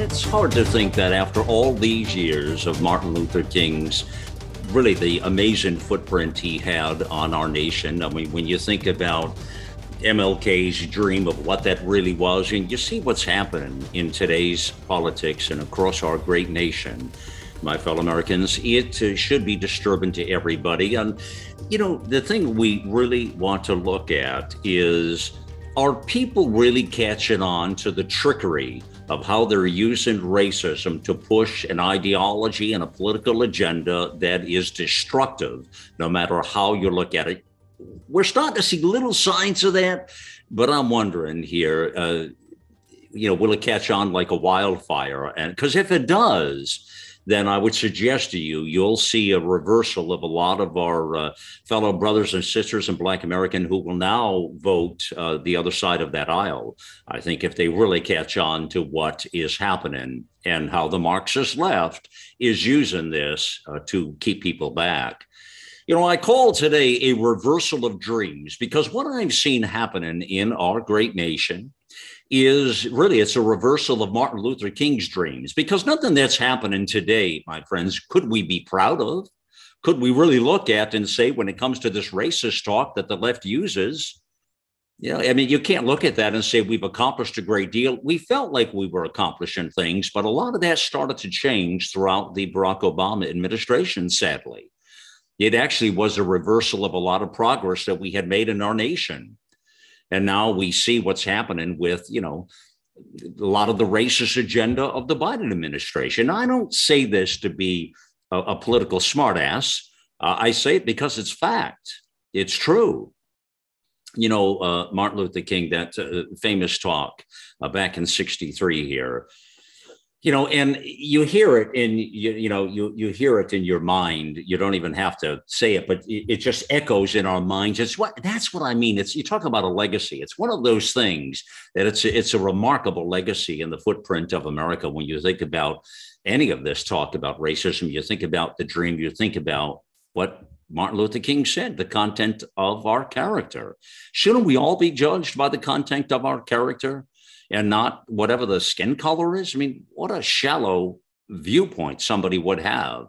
It's hard to think that after all these years of Martin Luther King's really the amazing footprint he had on our nation. I mean, when you think about MLK's dream of what that really was, and you see what's happening in today's politics and across our great nation, my fellow Americans, it uh, should be disturbing to everybody. And, you know, the thing we really want to look at is are people really catching on to the trickery of how they're using racism to push an ideology and a political agenda that is destructive, no matter how you look at it. We're starting to see little signs of that, but I'm wondering here, uh, you know, will it catch on like a wildfire? And because if it does, then I would suggest to you, you'll see a reversal of a lot of our uh, fellow brothers and sisters in Black American who will now vote uh, the other side of that aisle. I think if they really catch on to what is happening and how the Marxist left is using this uh, to keep people back. You know, I call today a reversal of dreams because what I've seen happening in our great nation is really it's a reversal of Martin Luther King's dreams because nothing that's happening today, my friends, could we be proud of? Could we really look at and say when it comes to this racist talk that the left uses? You know, I mean, you can't look at that and say we've accomplished a great deal. We felt like we were accomplishing things, but a lot of that started to change throughout the Barack Obama administration, sadly. It actually was a reversal of a lot of progress that we had made in our nation. And now we see what's happening with, you know, a lot of the racist agenda of the Biden administration. I don't say this to be a, a political smartass. Uh, I say it because it's fact. It's true. You know, uh, Martin Luther King, that uh, famous talk uh, back in 63 here, you know and you hear it in you, you know you you hear it in your mind. You don't even have to say it but it, it, just echoes in our minds. It's what that's what i mean. It's you talk about a legacy. It's one of those things that it's a, it's a remarkable legacy in the footprint of america. When you think about any of this talk about racism you think about the dream you think about what Martin Luther King said, the content of our character. Shouldn't we all be judged by the content of our character? And not whatever the skin color is. I mean, what a shallow viewpoint somebody would have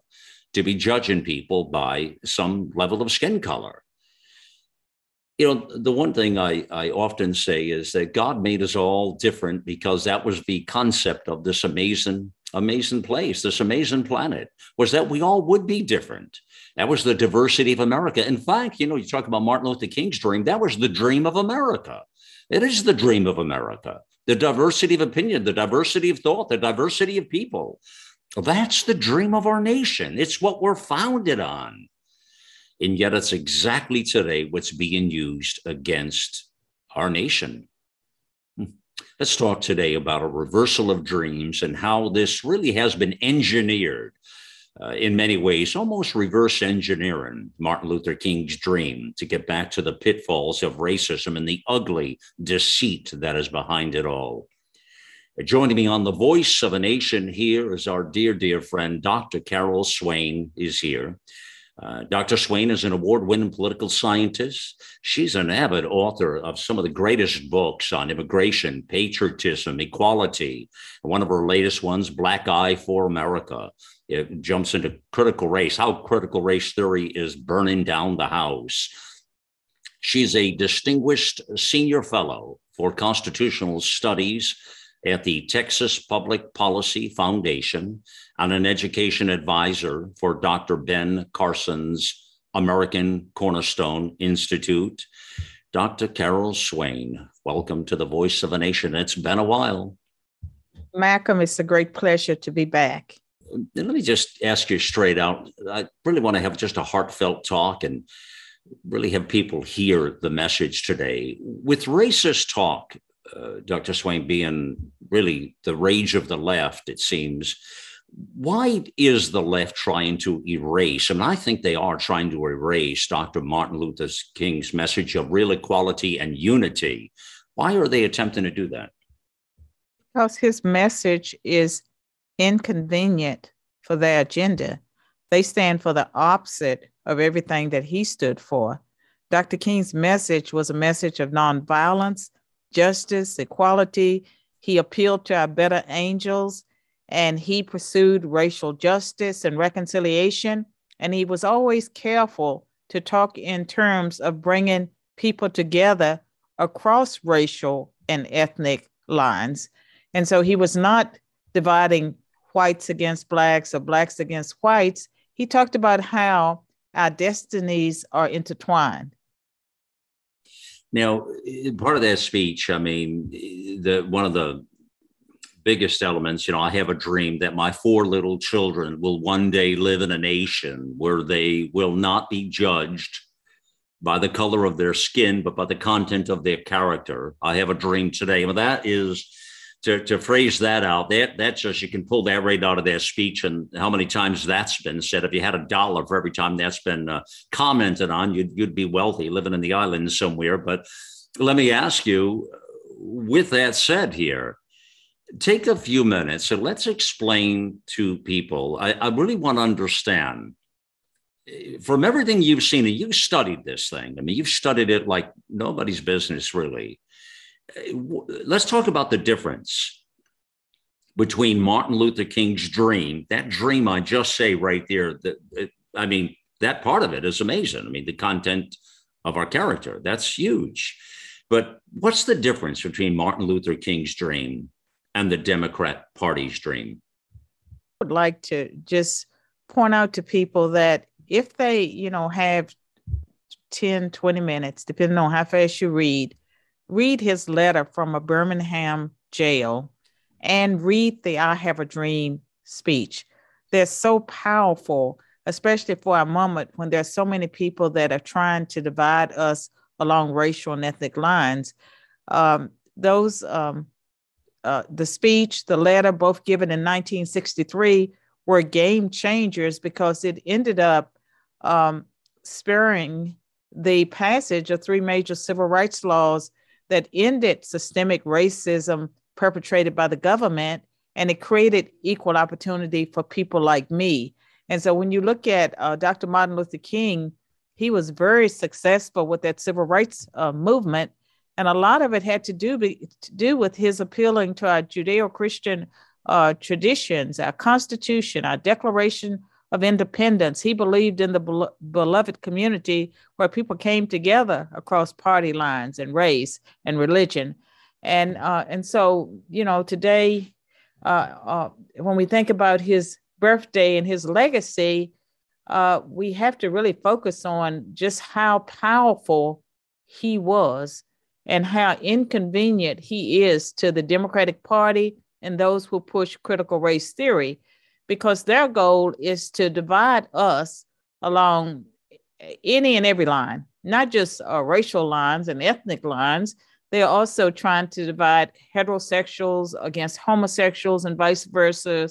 to be judging people by some level of skin color. You know, the one thing I, I often say is that God made us all different because that was the concept of this amazing, amazing place, this amazing planet, was that we all would be different. That was the diversity of America. In fact, you know, you talk about Martin Luther King's dream, that was the dream of America. It is the dream of America the diversity of opinion, the diversity of thought, the diversity of people. That's the dream of our nation. It's what we're founded on. And yet, it's exactly today what's being used against our nation. Hmm. Let's talk today about a reversal of dreams and how this really has been engineered uh, in many ways, almost reverse engineering Martin Luther King's dream to get back to the pitfalls of racism and the ugly deceit that is behind it all. Joining me on the voice of a nation here is our dear, dear friend, Dr. Carol Swain is here. Uh, Dr. Swain is an award winning political scientist. She's an avid author of some of the greatest books on immigration, patriotism, equality. One of her latest ones, Black Eye for America, it jumps into critical race, how critical race theory is burning down the house. She's a distinguished senior fellow for constitutional studies at the Texas Public Policy Foundation and an education advisor for Dr. Ben Carson's American Cornerstone Institute. Dr. Carol Swain, welcome to the Voice of a Nation. It's been a while. Malcolm, it's a great pleasure to be back let me just ask you straight out. I really want to have just a heartfelt talk and really have people hear the message today. With racist talk, uh, Dr. Swain being really the rage of the left, it seems. Why is the left trying to erase? I mean, I think they are trying to erase Dr. Martin Luther King's message of real equality and unity. Why are they attempting to do that? Because his message is inconvenient for their agenda. They stand for the opposite of everything that he stood for. Dr. King's message was a message of nonviolence, justice, equality. He appealed to our better angels and he pursued racial justice and reconciliation. And he was always careful to talk in terms of bringing people together across racial and ethnic lines. And so he was not dividing whites against blacks or blacks against whites. He talked about how our destinies are intertwined. Now, part of that speech, I mean, the one of the biggest elements, you know, I have a dream that my four little children will one day live in a nation where they will not be judged by the color of their skin, but by the content of their character. I have a dream today. Well, that is to, to phrase that out, that that's just you can pull that right out of their speech and how many times that's been said. If you had a dollar for every time that's been uh, commented on, you'd you'd be wealthy living in the islands somewhere. But let me ask you, with that said, here, take a few minutes and let's explain to people. I, I really want to understand eh, from everything you've seen, and you've studied this thing. I mean, you've studied it like nobody's business, really eh, let's talk about the difference between Martin Luther King's dream, that dream I just say right there, that eh, I mean, that part of it is amazing. I mean, the content of our character, that's huge. But what's the difference between Martin Luther King's dream and the Democrat Party's dream? I would like to just point out to people that if they, you know, have 10, 20 minutes, depending on how fast you read, read his letter from a Birmingham jail and read the I Have a Dream speech. They're so powerful, especially for a moment when there's so many people that are trying to divide us along racial and ethnic lines. Um, those, um, uh, the speech, the letter, both given in 1963, were game changers because it ended up um, sparing the passage of three major civil rights laws that ended systemic racism perpetrated by the government and it created equal opportunity for people like me. And so when you look at uh, Dr. Martin Luther King, he was very successful with that civil rights uh, movement. And a lot of it had to do, be, to do with his appealing to our Judeo Christian uh, traditions, our Constitution, our Declaration of independence. He believed in the beloved community where people came together across party lines and race and religion. And, uh, and so, you know, today, uh, uh, when we think about his birthday and his legacy, uh, we have to really focus on just how powerful he was and how inconvenient he is to the Democratic Party and those who push critical race theory because their goal is to divide us along any and every line, not just uh, racial lines and ethnic lines. They're also trying to divide heterosexuals against homosexuals and vice versa,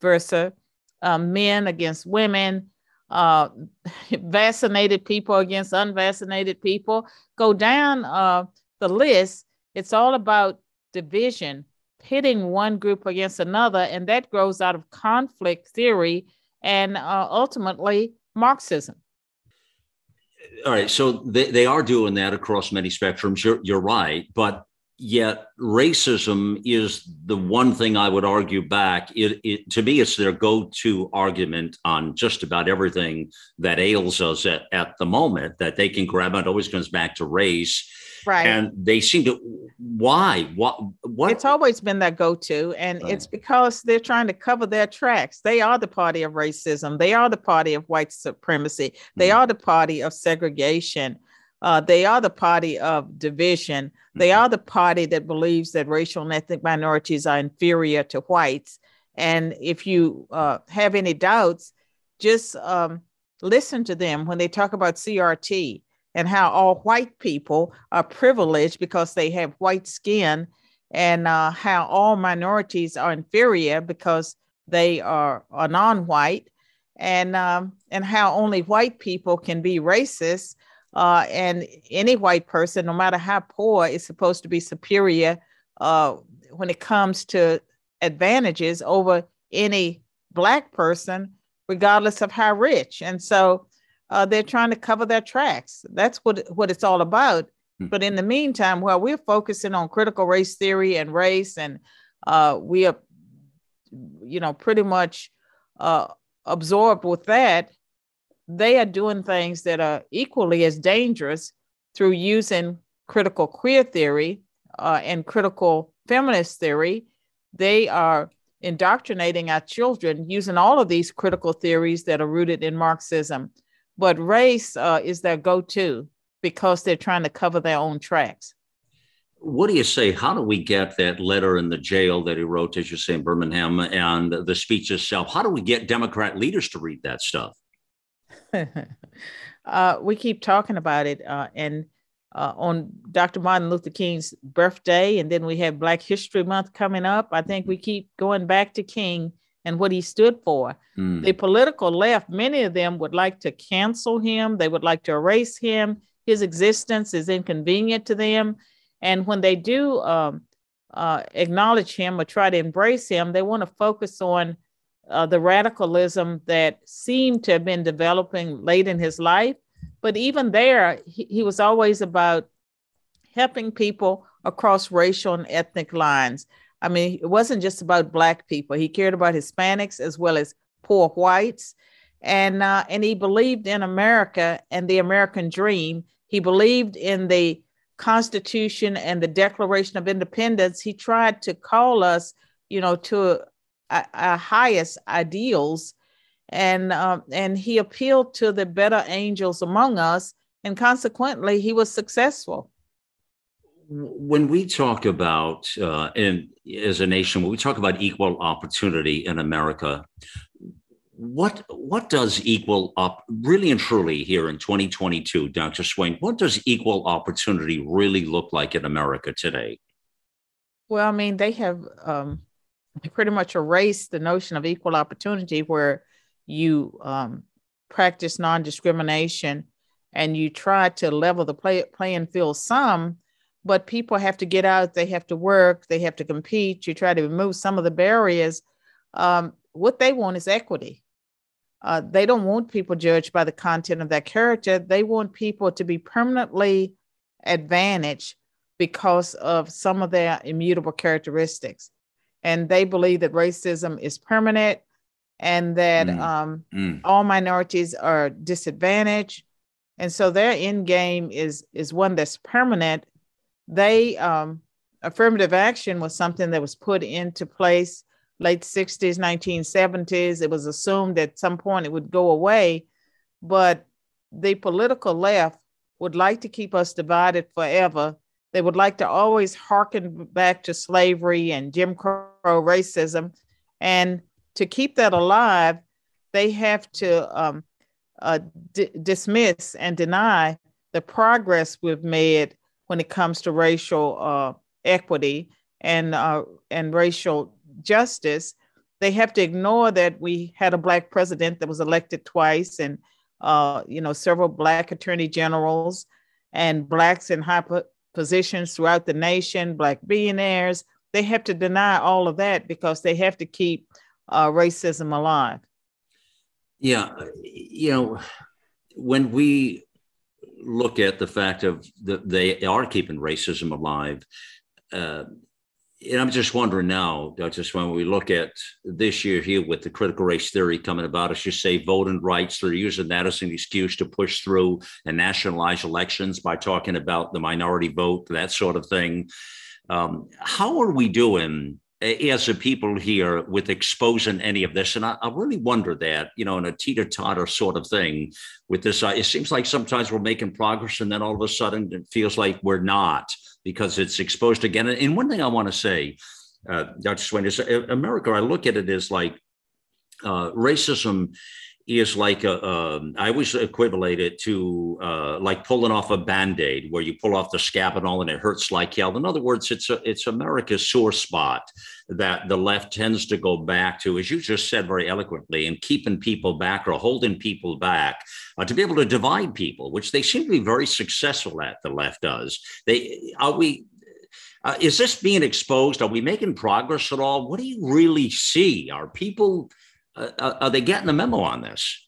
versa uh, men against women, uh, vaccinated people against unvaccinated people. Go down uh, the list. It's all about division pitting one group against another, and that grows out of conflict theory and uh, ultimately Marxism. All right, so they, they are doing that across many spectrums. You're, you're right, but yet racism is the one thing I would argue back. It, it, to me, it's their go-to argument on just about everything that ails us at, at the moment that they can grab. It always comes back to race Right. And they seem to why? What what it's always been that go-to. And right. it's because they're trying to cover their tracks. They are the party of racism. They are the party of white supremacy. They mm-hmm. are the party of segregation. Uh, they are the party of division. They mm-hmm. are the party that believes that racial and ethnic minorities are inferior to whites. And if you uh, have any doubts, just um, listen to them when they talk about CRT and how all white people are privileged because they have white skin and uh, how all minorities are inferior because they are, are non-white, and um, and how only white people can be racist, uh, and any white person, no matter how poor, is supposed to be superior uh, when it comes to advantages over any black person, regardless of how rich. And so uh, they're trying to cover their tracks. That's what what it's all about. Hmm. But in the meantime, while we're focusing on critical race theory and race, and uh, we are, you know, pretty much uh, absorbed with that, they are doing things that are equally as dangerous through using critical queer theory uh, and critical feminist theory. They are indoctrinating our children using all of these critical theories that are rooted in Marxism. But race uh, is their go to because they're trying to cover their own tracks. What do you say? How do we get that letter in the jail that he wrote, as you say, in Birmingham, and the speech itself? How do we get Democrat leaders to read that stuff? uh, we keep talking about it, uh, and uh, on Dr. Martin Luther King's birthday, and then we have Black History Month coming up. I think we keep going back to King and what he stood for. Mm. The political left, many of them would like to cancel him, they would like to erase him. His existence is inconvenient to them. And when they do um, uh, acknowledge him or try to embrace him, they want to focus on uh, the radicalism that seemed to have been developing late in his life. But even there, he, he was always about helping people across racial and ethnic lines. I mean, it wasn't just about Black people. He cared about Hispanics as well as poor whites. And, uh, and he believed in America and the American dream. He believed in the Constitution and the Declaration of Independence. He tried to call us, you know, to our highest ideals. And, um, and he appealed to the better angels among us. And consequently, he was successful when we talk about uh, as a nation when we talk about equal opportunity in america what what does equal up really and truly here in 2022 dr swain what does equal opportunity really look like in america today? Well i mean they have um, pretty much erased the notion of equal opportunity where you um, practice non-discrimination and you try to level the play, playing field some but people have to get out, they have to work, they have to compete. You try to remove some of the barriers. Um, what they want is equity. Uh, they don't want people judged by the content of their character. They want people to be permanently advantaged because of some of their immutable characteristics. And they believe that racism is permanent and that mm. Um, mm. all minorities are disadvantaged. And so their end game is, is one that's permanent they um, affirmative action was something that was put into place late 60s 1970s it was assumed at some point it would go away but the political left would like to keep us divided forever. They would like to always harken back to slavery and jim crow racism. And to keep that alive they have to um, uh, d- dismiss and deny the progress we've made when it comes to racial uh, equity and uh, and racial justice. They have to ignore that we had a black president that was elected twice, and uh, you know several black attorney generals, and blacks in high positions throughout the nation, black billionaires. They have to deny all of that because they have to keep uh, racism alive. Yeah, you know, when we look at the fact of that they are keeping racism alive. Uh, and I'm just wondering now, just when we look at this year here with the critical race theory coming about, as you say, voting rights, they're using that as an excuse to push through and nationalize elections by talking about the minority vote, that sort of thing. Um, how are we doing as a people here with exposing any of this. And I, I really wonder that, you know, in a teeter totter sort of thing with this, uh, it seems like sometimes we're making progress and then all of a sudden it feels like we're not because it's exposed again. And one thing I want to say, uh, Dr. Swain, is uh, America, I look at it as like uh, racism is like a, um, I always equivalent it to uh, like pulling off a band-aid where you pull off the scab and all and it hurts like hell. In other words, it's a, it's America's sore spot that the left tends to go back to, as you just said very eloquently, and keeping people back or holding people back uh, to be able to divide people, which they seem to be very successful at. The left does. They are we uh, is this being exposed? Are we making progress at all? What do you really see? Are people uh, uh, are they getting the memo on this?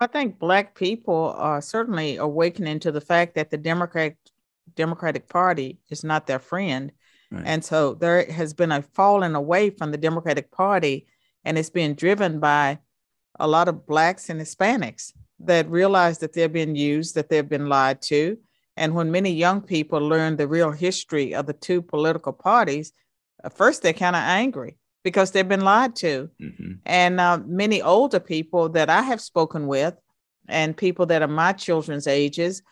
I think black people are certainly awakening to the fact that the Democratic Democratic Party is not their friend. Right. And so there has been a falling away from the Democratic Party, and it's being driven by a lot of blacks and Hispanics that realize that they're being used, that they've been lied to. And when many young people learn the real history of the two political parties, at first they're kind of angry because they've been lied to. Mm-hmm. And uh, many older people that I have spoken with, and people that are my children's ages,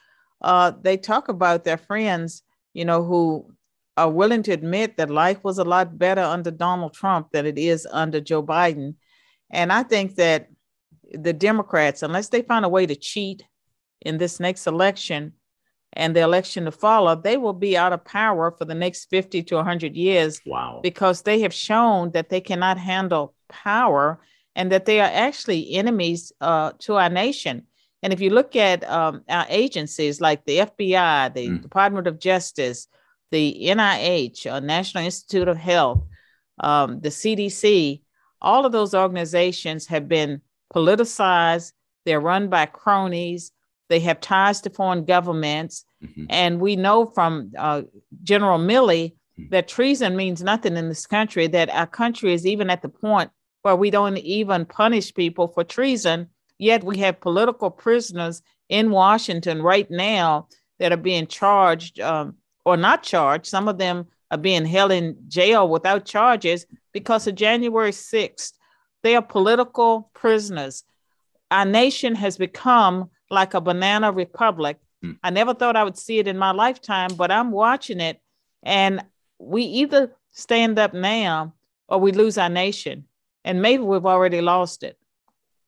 uh, they talk about their friends, you know, who are willing to admit that life was a lot better under Donald Trump than it is under Joe Biden. And I think that the Democrats, unless they find a way to cheat in this next election, and the election to follow, they will be out of power for the next 50 to 100 years. Wow. Because they have shown that they cannot handle power and that they are actually enemies uh, to our nation. And if you look at um, our agencies like the FBI, the mm. Department of Justice, the NIH, uh, National Institute of Health, um, the CDC, all of those organizations have been politicized. They're run by cronies they have ties to foreign governments. Mm-hmm. And we know from uh, General Milley mm-hmm. that treason means nothing in this country, that our country is even at the point where we don't even punish people for treason. Yet we have political prisoners in Washington right now that are being charged um, or not charged. Some of them are being held in jail without charges because of January 6th. They are political prisoners. Our nation has become like a banana republic. Mm. I never thought I would see it in my lifetime, but I'm watching it. And we either stand up now or we lose our nation. And maybe we've already lost it.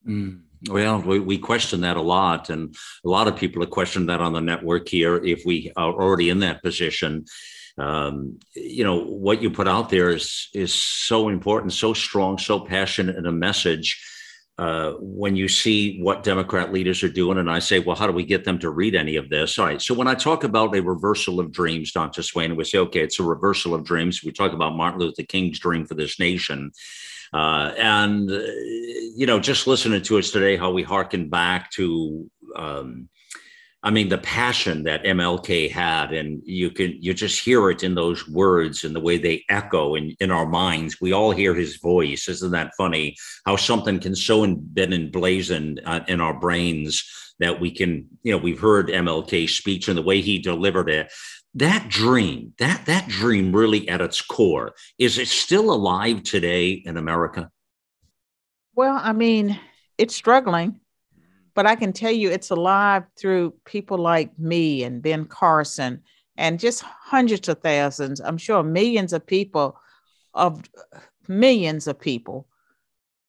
Mm. Well, we, we question that a lot. And a lot of people have questioned that on the network here if we are already in that position. Um, you know, what you put out there is, is so important, so strong, so passionate in a message uh, when you see what Democrat leaders are doing, and I say, well, how do we get them to read any of this? All right. So when I talk about a reversal of dreams, Dr. Swain, we say, okay, it's a reversal of dreams. We talk about Martin Luther King's dream for this nation. Uh, and, uh, you know, just listening to us today, how we harken back to, um, I mean, the passion that MLK had, and you can you just hear it in those words and the way they echo in, in our minds. We all hear his voice. Isn't that funny? How something can so been emblazoned uh, in our brains that we can, you know, we've heard MLK's speech and the way he delivered it. That dream, that that dream, really at its core, is it still alive today in America? Well, I mean, it's struggling but I can tell you it's alive through people like me and Ben Carson and just hundreds of thousands, I'm sure millions of people, of millions of people,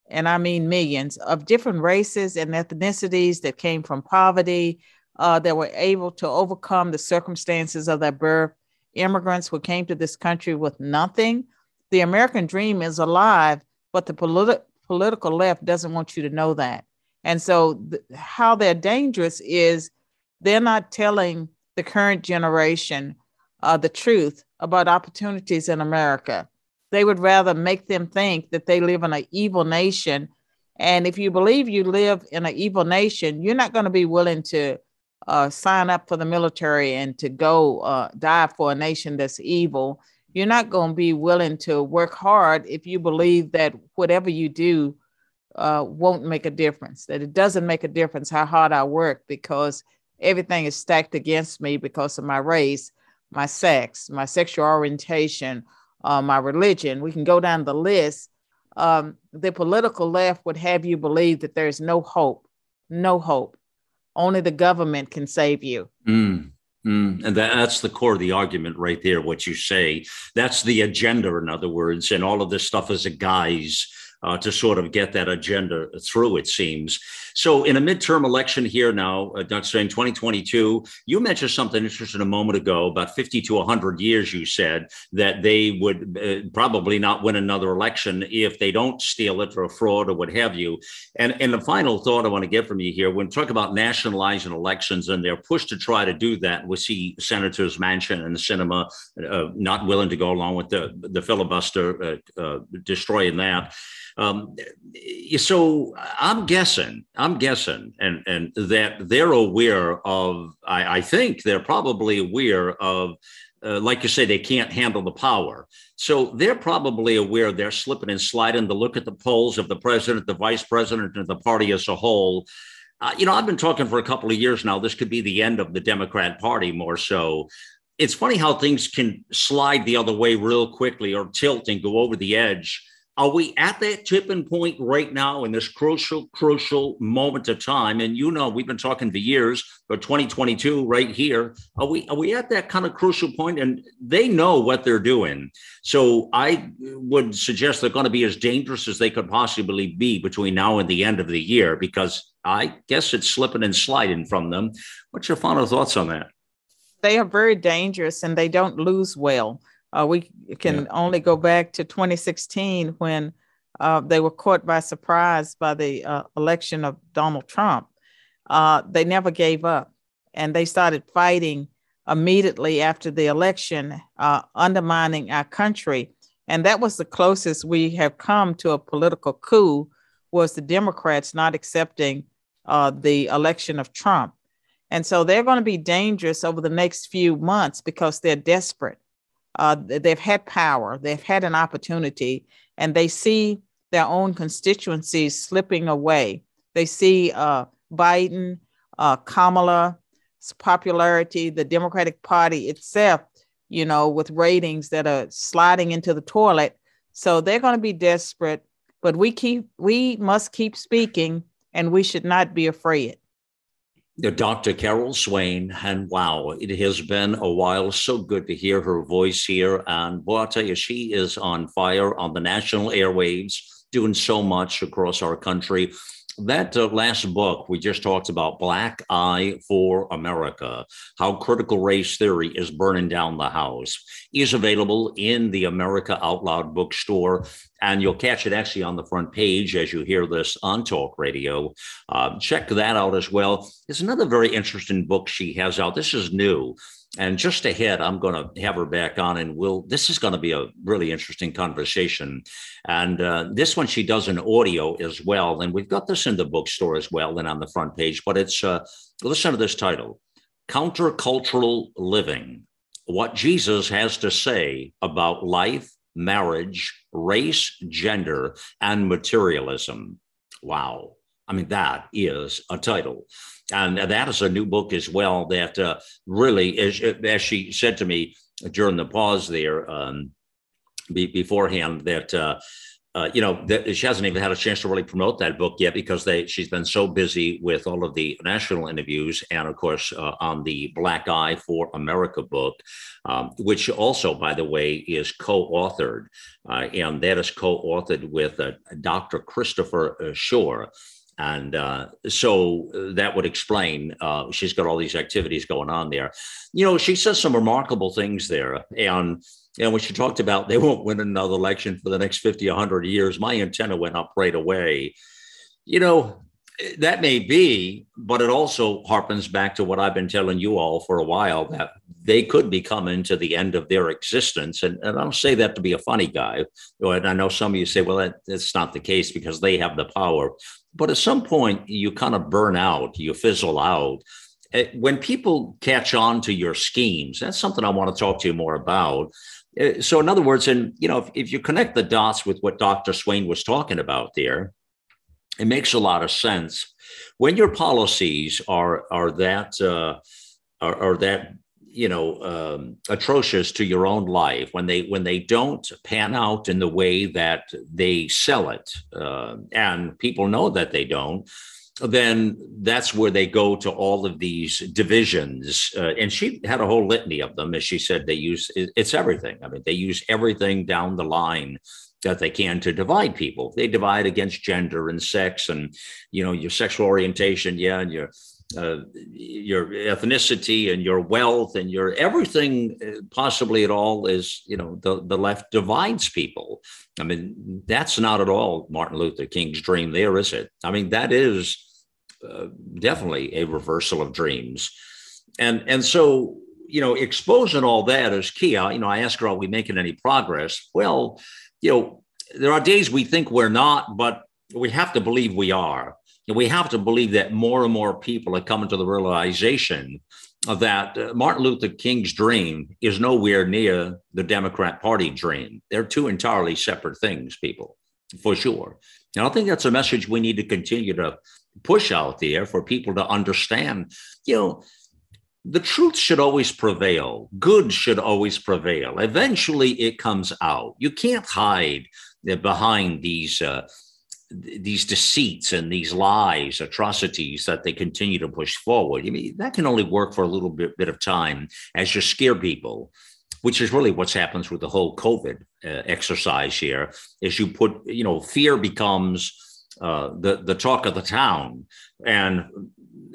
and I mean millions of different races and ethnicities that came from poverty, uh, that were able to overcome the circumstances of their birth, immigrants who came to this country with nothing. The American dream is alive, but the politi- political left doesn't want you to know that. And so, th- how they're dangerous is they're not telling the current generation uh, the truth about opportunities in America. They would rather make them think that they live in an evil nation. And if you believe you live in an evil nation, you're not going to be willing to uh, sign up for the military and to go uh, die for a nation that's evil. You're not going to be willing to work hard if you believe that whatever you do uh, won't make a difference, that it doesn't make a difference how hard I work because everything is stacked against me because of my race, my sex, my sexual orientation, uh, my religion. We can go down the list. Um, the political left would have you believe that there's no hope, no hope. Only the government can save you. Mm. Mm, and that, that's the core of the argument right there, what you say. That's the agenda, in other words. And all of this stuff is a guise uh, to sort of get that agenda through, it seems. So, in a midterm election here now, uh, Dr. Swain, 2022, you mentioned something interesting a moment ago about 50 to 100 years, you said that they would uh, probably not win another election if they don't steal it or fraud or what have you. And, and the final thought I want to get from you here when talk about nationalizing elections and they're pushed to try to do that, we see Senators Manchin and Sinema uh, not willing to go along with the, the filibuster, uh, uh, destroying that. Um, so I'm guessing, I'm guessing, and and that they're aware of. I, I think they're probably aware of. Uh, like you say, they can't handle the power. So they're probably aware they're slipping and sliding to look at the polls of the president, the vice president, and the party as a whole. Uh, you know, I've been talking for a couple of years now. This could be the end of the Democrat Party more so. It's funny how things can slide the other way real quickly or tilt and go over the edge are we at that tipping point right now in this crucial, crucial moment of time? And you know, we've been talking for years, but 2022 right here. Are we are we at that kind of crucial point? And they know what they're doing. So I would suggest they're going to be as dangerous as they could possibly be between now and the end of the year, because I guess it's slipping and sliding from them. What's your final thoughts on that? They are very dangerous and they don't lose well. Uh, we can yeah. only go back to 2016 when uh, they were caught by surprise by the uh, election of Donald Trump. Uh, they never gave up and they started fighting immediately after the election, uh, undermining our country. And that was the closest we have come to a political coup was the Democrats not accepting uh, the election of Trump. And so they're going to be dangerous over the next few months because they're desperate uh, they've had power, they've had an opportunity, and they see their own constituencies slipping away. They see uh, Biden, uh, Kamala's popularity, the Democratic Party itself, you know, with ratings that are sliding into the toilet. So they're going to be desperate, but we keep we must keep speaking, and we should not be afraid. Dr. Carol Swain, and wow, it has been a while. So good to hear her voice here. And boy, I'll tell you, she is on fire on the national airwaves, doing so much across our country that uh, last book we just talked about black eye for america how critical race theory is burning down the house is available in the america out loud bookstore. And you'll catch it actually on the front page as you hear this on talk radio. Uh, check that out as well. There's another very interesting book she has out. This is new and just ahead, I'm going to have her back on, and we'll. This is going to be a really interesting conversation. And uh, this one, she does in audio as well, and we've got this in the bookstore as well, and on the front page. But it's uh, listen to this title: "Countercultural Living: What Jesus Has to Say About Life, Marriage, Race, Gender, and Materialism." Wow! I mean, that is a title and that is a new book as well that uh, really, as, as she said to me during the pause there um, be, beforehand, that uh, uh, you know that she hasn't even had a chance to really promote that book yet because they she's been so busy with all of the national interviews and of course uh, on the Black Eye for America book, um, which also, by the way, is co-authored, uh, and that is co-authored with uh, Dr. Christopher Schorr. And uh, so uh, that would explain uh, she's got all these activities going on there. You know, she says some remarkable things there. And, and when she talked about they won't win another election for the next 50, 100 years, my antenna went up right away. You know, that may be, but it also harpens back to what I've been telling you all for a while that they could be coming to the end of their existence. And, and I don't say that to be a funny guy. And I know some of you say, well, that, that's not the case because they have the power. But at some point, you kind of burn out, you fizzle out. Eh, when people catch on to your schemes, that's something I want to talk to you more about. Eh, so, in other words, and you know, if, if you connect the dots with what Dr. Swain was talking about there, it makes a lot of sense. When your policies are are that uh, are, are that you know um, atrocious to your own life when they when they don't pan out in the way that they sell it uh, and people know that they don't then that's where they go to all of these divisions uh, and she had a whole litany of them as she said they use it's everything i mean they use everything down the line that they can to divide people. They divide against gender and sex and you know your sexual orientation, yeah, and your uh, your ethnicity and your wealth and your everything uh, possibly at all is you know the the left divides people. I mean that's not at all Martin Luther King's dream. There is it. I mean that is uh, definitely a reversal of dreams, and and so you know exposing all that is key. I, you know I ask her, are we making any progress? Well you know, there are days we think we're not, but we have to believe we are. We have to believe that more and more people are coming to the realization that uh, Martin Luther King's dream is nowhere near the Democrat Party dream. They're two entirely separate things, people, for sure. And I think that's a message we need to continue to push out there for people to understand. You know, the truth should always prevail. Good should always prevail. Eventually, it comes out. You can't hide behind these uh, these deceits and these lies, atrocities that they continue to push forward. I mean, that can only work for a little bit, bit of time as you scare people, which is really what's happens with the whole COVID uh, exercise here. Is you put, you know, fear becomes uh, the the talk of the town, and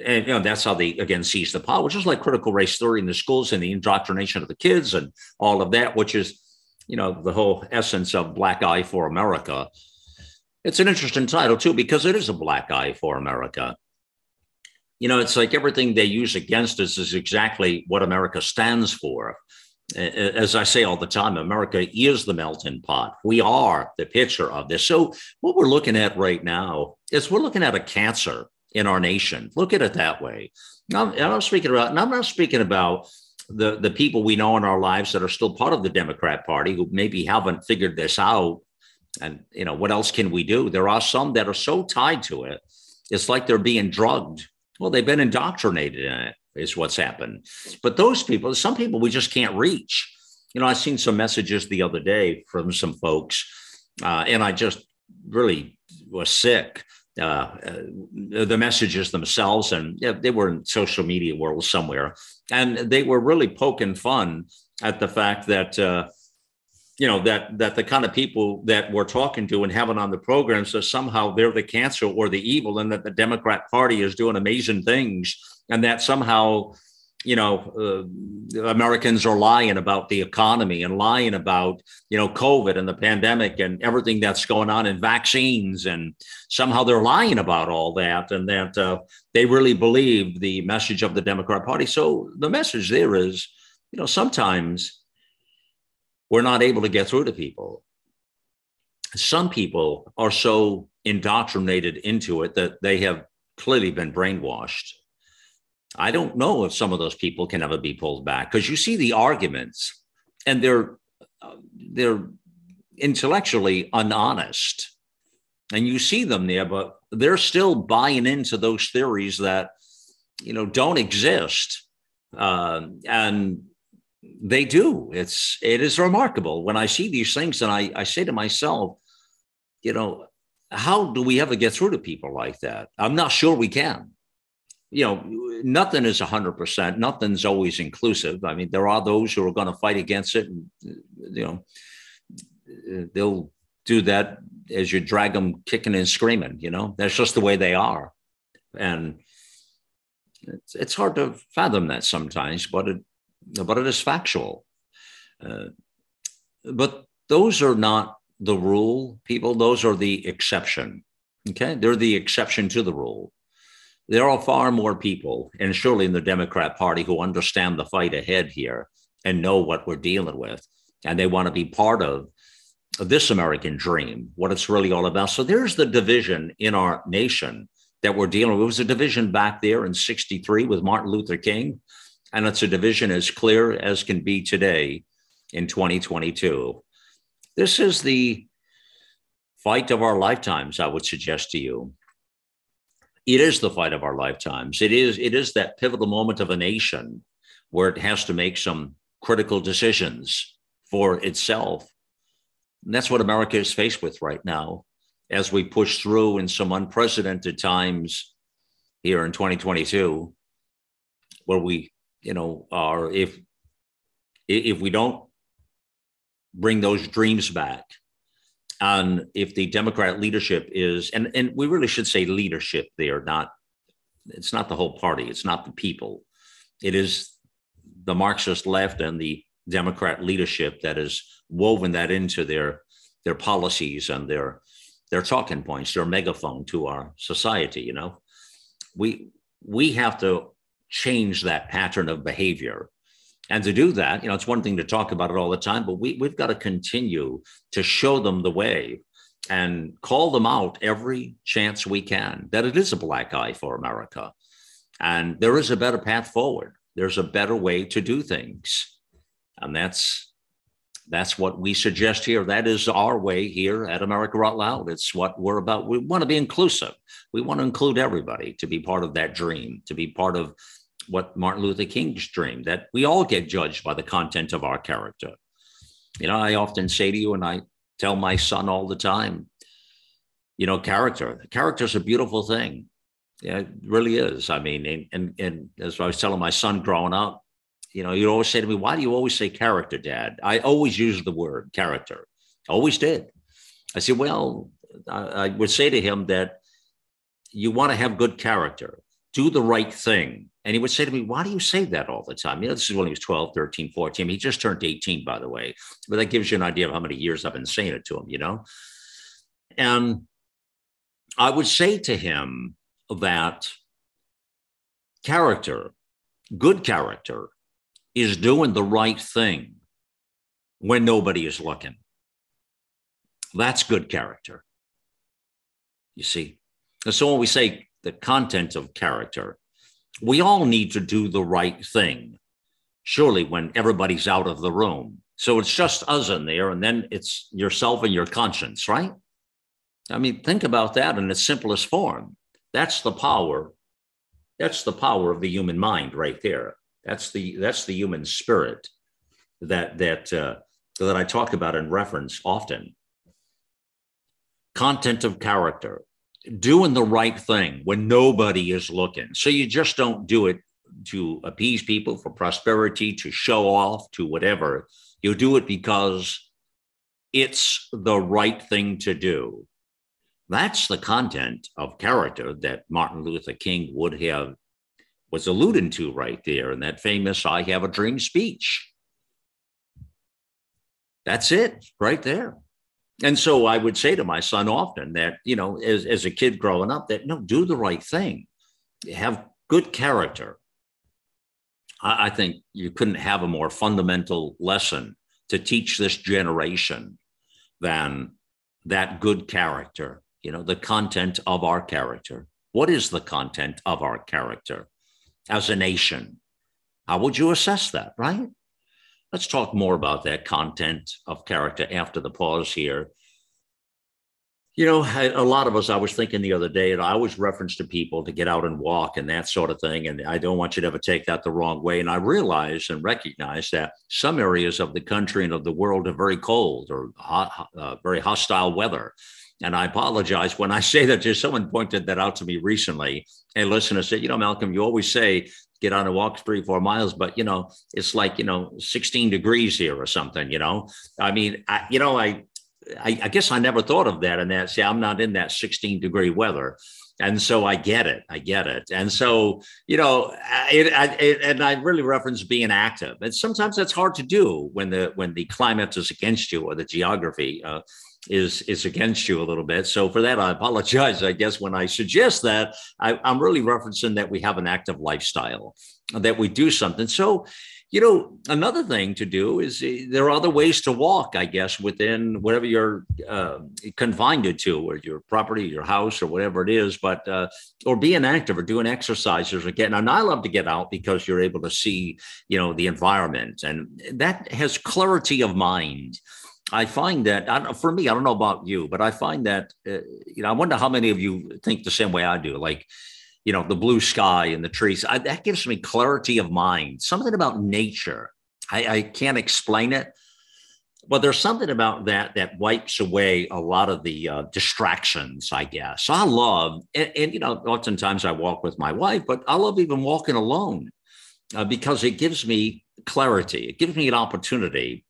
and you know that's how they again seize the power, just like critical race theory in the schools and the indoctrination of the kids and all of that, which is you know the whole essence of Black Eye for America. It's an interesting title too because it is a black eye for America. You know, it's like everything they use against us is exactly what America stands for. As I say all the time, America is the melting pot. We are the picture of this. So, what we're looking at right now is we're looking at a cancer in our nation. Look at it that way. Now, I'm not speaking about, and I'm not speaking about the, the people we know in our lives that are still part of the Democrat Party who maybe haven't figured this out. And, you know, what else can we do? There are some that are so tied to it, it's like they're being drugged. Well, they've been indoctrinated in it, is what's happened. But those people, some people we just can't reach. You know, I seen some messages the other day from some folks, uh, and I just really was sick uh, uh, the messages themselves, and yeah, they were in social media world somewhere, and they were really poking fun at the fact that uh, you know that that the kind of people that we're talking to and having on the program so somehow they're the cancer or the evil, and that the Democrat Party is doing amazing things, and that somehow you know, uh, Americans are lying about the economy and lying about, you know, COVID and the pandemic and everything that's going on in vaccines. And somehow they're lying about all that and that uh, they really believe the message of the Democrat Party. So the message there is, you know, sometimes we're not able to get through to people. Some people are so indoctrinated into it that they have clearly been brainwashed I don't know if some of those people can ever be pulled back because you see the arguments and they're they're intellectually unhonest and you see them there but they're still buying into those theories that you know don't exist uh, and they do it's it is remarkable when i see these things and I, I say to myself you know how do we ever get through to people like that i'm not sure we can you know, nothing is 100%. Nothing's always inclusive. I mean, there are those who are going to fight against it. And, you know, they'll do that as you drag them kicking and screaming, you know, that's just the way they are. And it's, it's hard to fathom that sometimes, but it, but it is factual. Uh, but those are not the rule, people. Those are the exception. Okay. They're the exception to the rule there are far more people, and surely in the Democrat Party, who understand the fight ahead here and know what we're dealing with. And they want to be part of this American dream, what it's really all about. So there's the division in our nation that we're dealing with. It was a division back there in 63 with Martin Luther King. And it's a division as clear as can be today in 2022. This is the fight of our lifetimes, I would suggest to you it is the fight of our lifetimes. It is it is that pivotal moment of a nation where it has to make some critical decisions for itself. And that's what America is faced with right now as we push through in some unprecedented times here in 2022 where we you know or if if we don't bring those dreams back And if the Democrat leadership is, and, and we really should say leadership there, not, it's not the whole party, it's not the people. It is the Marxist left and the Democrat leadership that has woven that into their their policies and their their talking points, their megaphone to our society. You know, we we have to change that pattern of behavior. And to do that, you know, it's one thing to talk about it all the time, but we, we've got to continue to show them the way and call them out every chance we can that it is a black eye for America. And there is a better path forward. There's a better way to do things. And that's that's what we suggest here. That is our way here at America Out Loud. It's what we're about. We want to be inclusive. We want to include everybody to be part of that dream, to be part of what Martin Luther King's dream, that we all get judged by the content of our character. You know, I often say to you, and I tell my son all the time, you know, character. Character is a beautiful thing. Yeah, it really is. I mean, and, and, and as I was telling my son growing up, you know, you always say to me, why do you always say character, dad? I always use the word character, always did. I said, well, I, I would say to him that you want to have good character, do the right thing. And he would say to me, why do you say that all the time? You know, this is when he was 12, 13, 14. He just turned 18, by the way. But that gives you an idea of how many years I've been saying it to him, you know? And I would say to him that character, good character, is doing the right thing when nobody is looking. That's good character. You see? And so when we say the content of character, we all need to do the right thing, surely, when everybody's out of the room. So it's just us in there, and then it's yourself and your conscience, right? I mean, think about that in its simplest form. That's the power. That's the power of the human mind right there. That's the that's the human spirit that that uh, that I talk about and reference often. Content of character, doing the right thing when nobody is looking. So you just don't do it to appease people for prosperity, to show off, to whatever. You do it because it's the right thing to do. That's the content of character that Martin Luther King would have was alluding to right there in that famous I Have a Dream speech. That's it right there. And so I would say to my son often that, you know, as, as a kid growing up, that no, do the right thing, have good character. I, I think you couldn't have a more fundamental lesson to teach this generation than that good character, you know, the content of our character. What is the content of our character? as a nation. How would you assess that, right? Let's talk more about that content of character after the pause here. You know, a lot of us, I was thinking the other day, and I always reference to people to get out and walk and that sort of thing. And I don't want you to ever take that the wrong way. And I realize and recognize that some areas of the country and of the world are very cold or hot, uh, very hostile weather. And I apologize when I say that. Just someone pointed that out to me recently. A listener said, "You know, Malcolm, you always say get on a walk three, four miles, but you know, it's like you know, 16 degrees here or something. You know, I mean, I, you know, I, I, I guess I never thought of that. And that, see, I'm not in that 16 degree weather." and so I get it. I get it. And so, you know, it, it, and I really reference being active. And sometimes that's hard to do when the when the climate is against you or the geography. Uh, is is against you a little bit. So for that, I apologize. I guess when I suggest that, I, I'm really referencing that we have an active lifestyle, that we do something. So you know, another thing to do is uh, there are other ways to walk, I guess, within whatever you're uh, confined to, or your property, your house, or whatever it is, but uh, or being active or doing exercises or getting. And I love to get out because you're able to see, you know, the environment, and that has clarity of mind. I find that I for me, I don't know about you, but I find that uh, you know, I wonder how many of you think the same way I do. Like, you know, the blue sky and the trees. I, that gives me clarity of mind. Something about nature. I, I can't explain it, but there's something about that that wipes away a lot of the uh, distractions. I guess I love, and, and, you know, oftentimes I walk with my wife, but I love even walking alone uh, because it gives me clarity. It gives me an opportunity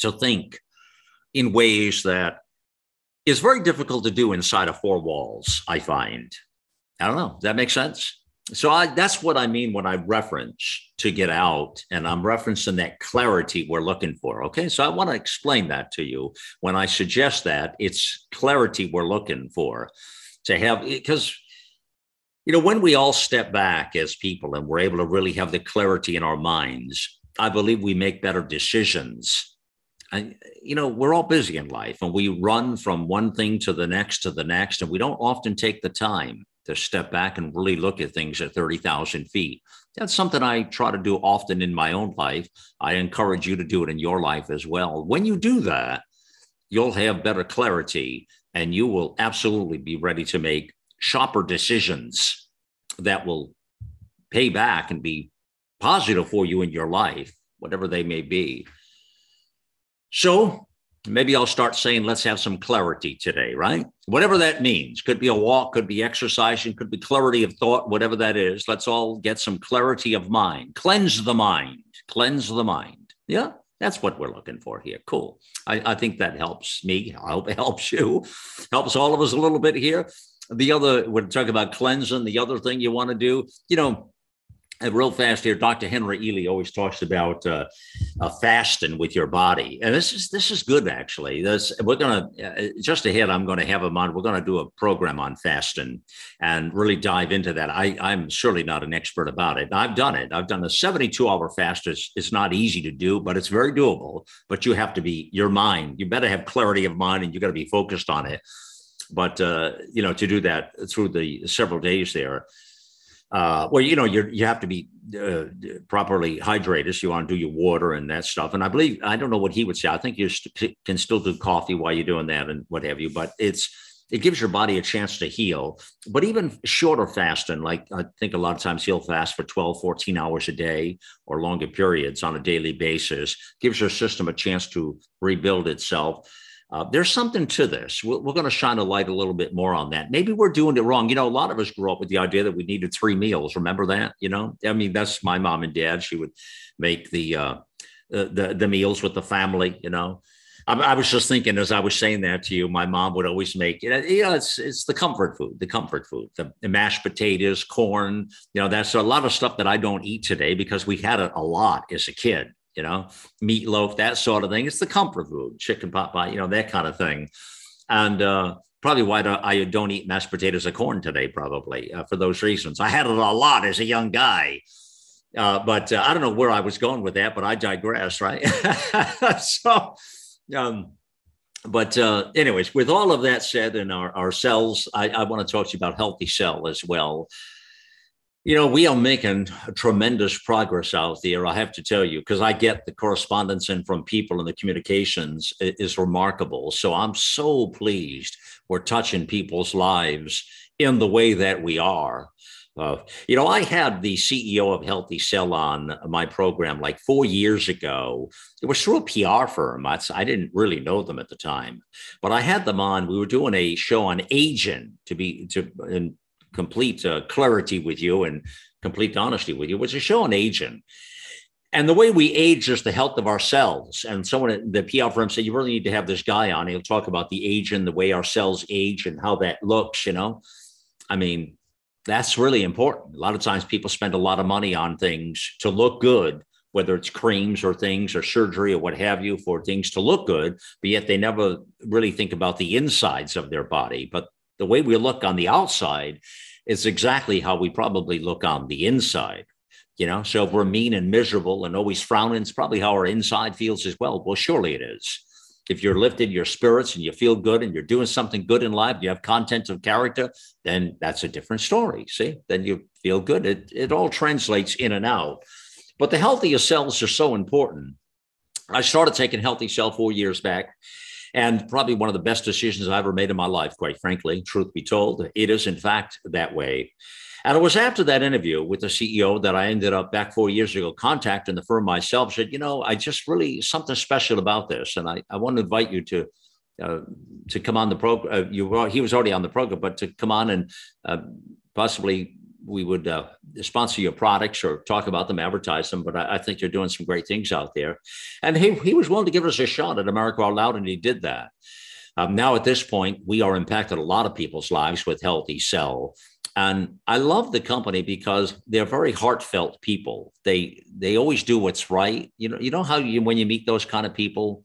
to think in ways that is very difficult to do inside of four walls, I find. I don't know. That make sense? So I, that's what I mean when I reference to get out, and I'm referencing that clarity we're looking for. Okay, so I want to explain that to you. When I suggest that, it's clarity we're looking for to have, eh, because you know, when we all step back as people and we're able to really have the clarity in our minds, I believe we make better decisions. And, you know, we're all busy in life and we run from one thing to the next to the next, and we don't often take the time to step back and really look at things at 30,000 feet. That's something I try to do often in my own life. I encourage you to do it in your life as well. When you do that, you'll have better clarity and you will absolutely be ready to make sharper decisions that will pay back and be positive for you in your life, whatever they may be. So maybe I'll start saying, let's have some clarity today, right? Whatever that means. Could be a walk, could be exercising, could be clarity of thought, whatever that is. Let's all get some clarity of mind. Cleanse the mind. Cleanse the mind. Yeah. That's what we're looking for here. Cool. I, I think that helps me. I hope it helps you. Helps all of us a little bit here the other, we're talking about cleansing. The other thing you want to do, you know, and real fast here, Dr. Henry Ealy always talks about uh, uh, fasting with your body, and this is this is good actually. This we're gonna uh, just ahead. I'm going to have him on. We're going to do a program on fasting and really dive into that. I, I'm surely not an expert about it. I've done it. I've done a 72 hour fast. It's, it's not easy to do, but it's very doable. But you have to be your mind. You better have clarity of mind, and you got to be focused on it but uh, you know, to do that through the several days there, uh, well, you know, you you have to be uh, properly hydrated. So you want to do your water and that stuff. And I believe I don't know what he would say. I think you st- can still do coffee while you're doing that and what have you. But it's it gives your body a chance to heal. But even shorter fasting, like I think a lot of times he'll fast for 12, 14 hours a day or longer periods on a daily basis, gives your system a chance to rebuild itself. Uh, there's something to this. We're, we're going to shine a light a little bit more on that. Maybe we're doing it wrong. You know, a lot of us grew up with the idea that we needed three meals. Remember that? You know, I mean, that's my mom and dad. She would make the uh, the the meals with the family. You know, I, I, was just thinking as I was saying that to you, my mom would always make. You know, it's it's the comfort food, the comfort food, the, the mashed potatoes, corn. You know, that's a lot of stuff that I don't eat today because we had it a lot as a kid you know, meatloaf, that sort of thing. It's the comfort food, chicken pot pie, you know, that kind of thing. And uh, probably why I don't eat mashed potatoes or corn today, probably uh, for those reasons. I had it a lot as a young guy. Uh, but uh, I don't know where I was going with that, but I digress, right? so, um, but uh, anyways, with all of that said, and our, our cells, I, I want to talk to you about healthy cell as well. You know, we are making tremendous progress out there. I have to tell you, because I get the correspondence in from people and the communications is remarkable. So I'm so pleased we're touching people's lives in the way that we are. Uh, you know, I had the CEO of Healthy Cell on my program like four years ago. It was through a PR firm. I, I didn't really know them at the time, but I had them on. We were doing a show on aging to be to and complete uh, clarity with you and complete honesty with you, which is show an aging. And the way we age is the health of our cells. And someone the PR firm said, you really need to have this guy on. He'll talk about the aging, the way our cells age and how that looks, you know. I mean, that's really important. A lot of times people spend a lot of money on things to look good, whether it's creams or things or surgery or what have you for things to look good, but yet they never really think about the insides of their body. But the way we look on the outside is exactly how we probably look on the inside. You know, so if we're mean and miserable and always frowning, it's probably how our inside feels as well. Well, surely it is. If you're lifted your spirits and you feel good and you're doing something good in life, you have content of character, then that's a different story. See, then you feel good. It, it all translates in and out. But the healthier cells are so important. I started taking Healthy Cell four years back and probably one of the best decisions I ever made in my life, quite frankly, truth be told. It is, in fact, that way. And it was after that interview with the CEO that I ended up back four years ago contacting the firm myself, said, you know, I just really something special about this. And I, I want to invite you to uh, to come on the program. Uh, you were, he was already on the program, but to come on and uh, possibly we would uh, sponsor your products or talk about them, advertise them. But I, I, think you're doing some great things out there. And he, he was willing to give us a shot at America Out Loud, and he did that. Um, now, at this point, we are impacted a lot of people's lives with Healthy Cell. And I love the company because they're very heartfelt people. They they always do what's right. You know, you know how you when you meet those kind of people,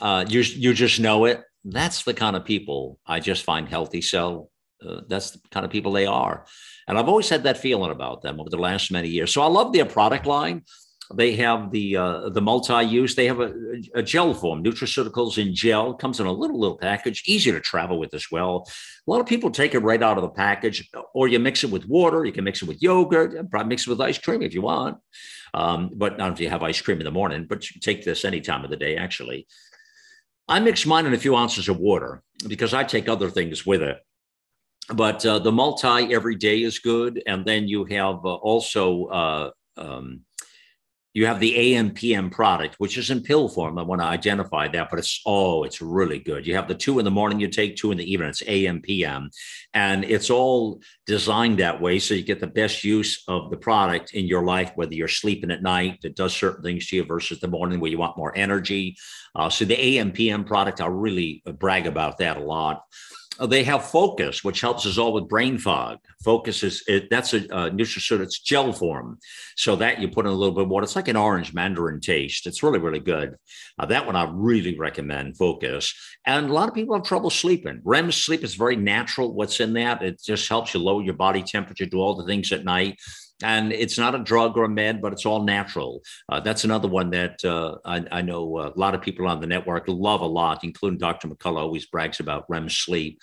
uh, you you just know it. That's the kind of people I just find Healthy Cell. Uh, that's the kind of people they are, and I've always had that feeling about them over the last many years. So I love their product line. They have the uh, the multi-use. They have a, a, gel form, nutraceuticals in gel. Comes in a little little package, easy to travel with as well. A lot of people take it right out of the package, or you mix it with water. You can mix it with yogurt. Probably mix it with ice cream if you want. Um, but not if you have ice cream in the morning. But you can take this any time of the day. Actually, I mix mine in a few ounces of water because I take other things with it but uh, the multi every day is good and then you have uh, also uh, um, you have the AM/PM product, which is in pill form. I want to identify that, but it's oh, it's really good. You have the two in the morning, you take two in the evening. It's AM/PM, and it's all designed that way so you get the best use of the product in your life, whether you're sleeping at night, it does certain things to you, versus the morning where you want more energy. Uh, so the AM/PM product, I really brag about that a lot. Uh, they have focus, which helps us all with brain fog. Focus is it, that's a, a it's gel form. So that you put in a little bit of water. It's like an orange mandarin taste. It's really, really good. Uh, that one I really recommend focus. And a lot of people have trouble sleeping. REM sleep is very natural. What's in that? It just helps you lower your body temperature, do all the things at night and it's not a drug or a med, but it's all natural. Uh, that's another one that uh, I, I, know a lot of people on the network love a lot, including Dr. McCullough always brags about REM sleep.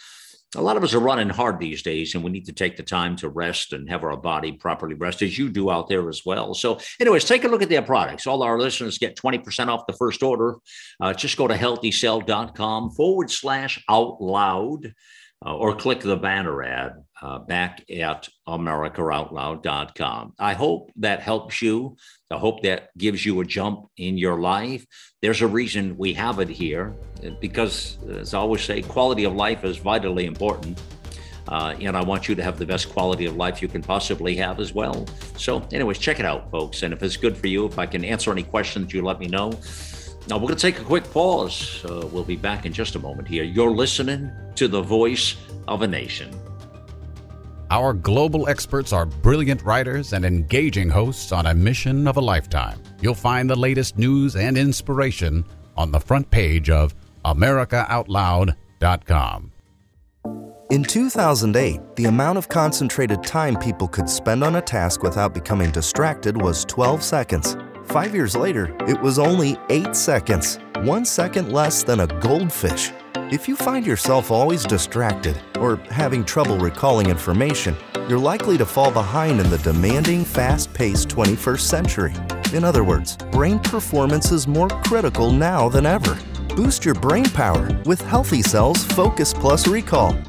A lot of us are running hard these days, and we need to take the time to rest and have our body properly rest, as you do out there as well. So, anyways, take a look at their products. All our listeners get 20% off the first order. Uh, just go to healthycell.com forward slash out loud uh, or click the banner ad uh, back at americaoutloud.com. I hope that helps you. I hope that gives you a jump in your life. There's a reason we have it here because, as I always say, quality of life is vitally important. Uh, and I want you to have the best quality of life you can possibly have as well. So, anyways, check it out, folks. And if it's good for you, if I can answer any questions, you let me know. Now, we're going to take a quick pause. Uh, we'll be back in just a moment here. You're listening to the voice of a nation. Our global experts are brilliant writers and engaging hosts on a mission of a lifetime. You'll find the latest news and inspiration on the front page of AmericaOutloud.com. In 2008, the amount of concentrated time people could spend on a task without becoming distracted was 12 seconds. Five years later, it was only 8 seconds, one second less than a goldfish. If you find yourself always distracted or having trouble recalling information, you're likely to fall behind in the demanding, fast paced 21st century. In other words, brain performance is more critical now than ever. Boost your brain power with Healthy Cells Focus Plus Recall.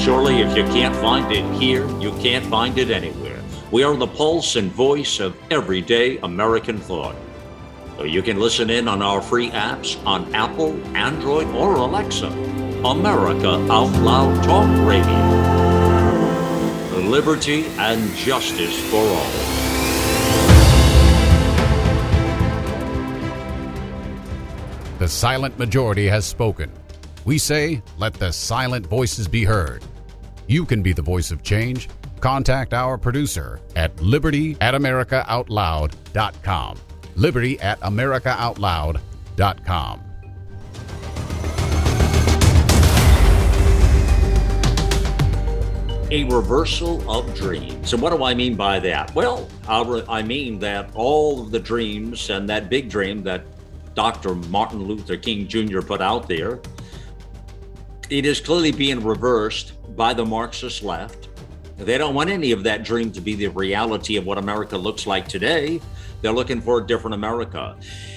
Surely, if you can't find it here, you can't find it anywhere. We are the pulse and voice of everyday American thought. So you can listen in on our free apps on Apple, Android, or Alexa. America Out Loud Talk Radio. Liberty and justice for all. The silent majority has spoken. We say, let the silent voices be heard. You can be the voice of change. Contact our producer at liberty at americaoutloud.com. Liberty at americaoutloud.com. a reversal of dreams. And what do I mean by that? Well, I mean that all of the dreams and that big dream that Dr. Martin Luther King Jr. put out there it is clearly being reversed by the Marxist left. They don't want any of that dream to be the reality of what America looks like today. They're looking for a different America.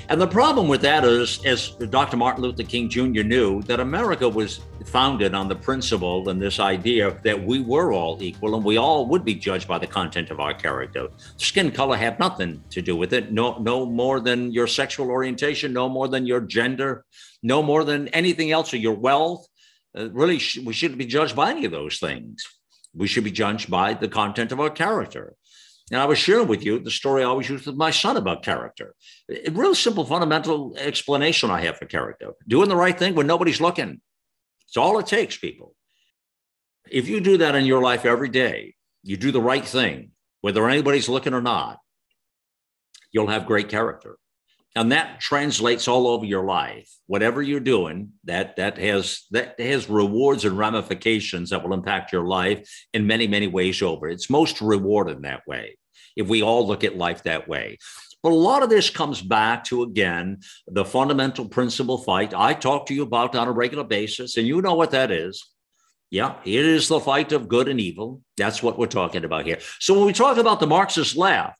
And the problem with that is, as Dr. Martin Luther King Jr. knew, that America was founded on the principle and this idea that we were all equal and we all would be judged by the content of our character. Skin color had nothing to do with it, no, no more than your sexual orientation, no more than your gender, no more than anything else or your wealth. Uh, really, sh- we shouldn't be judged by any of those things. We should be judged by the content of our character. And I was sharing with you the story I always use with my son about character. A real simple, fundamental explanation I have for character doing the right thing when nobody's looking. It's all it takes, people. If you do that in your life every day, you do the right thing, whether anybody's looking or not, you'll have great character. And that translates all over your life. Whatever you're doing, that that has that has rewards and ramifications that will impact your life in many, many ways over. It's most rewarding that way if we all look at life that way. But a lot of this comes back to, again, the fundamental principle fight I talk to you about on a regular basis. And you know what that is. Yeah, it is the fight of good and evil. That's what we're talking about here. So when we talk about the Marxist left,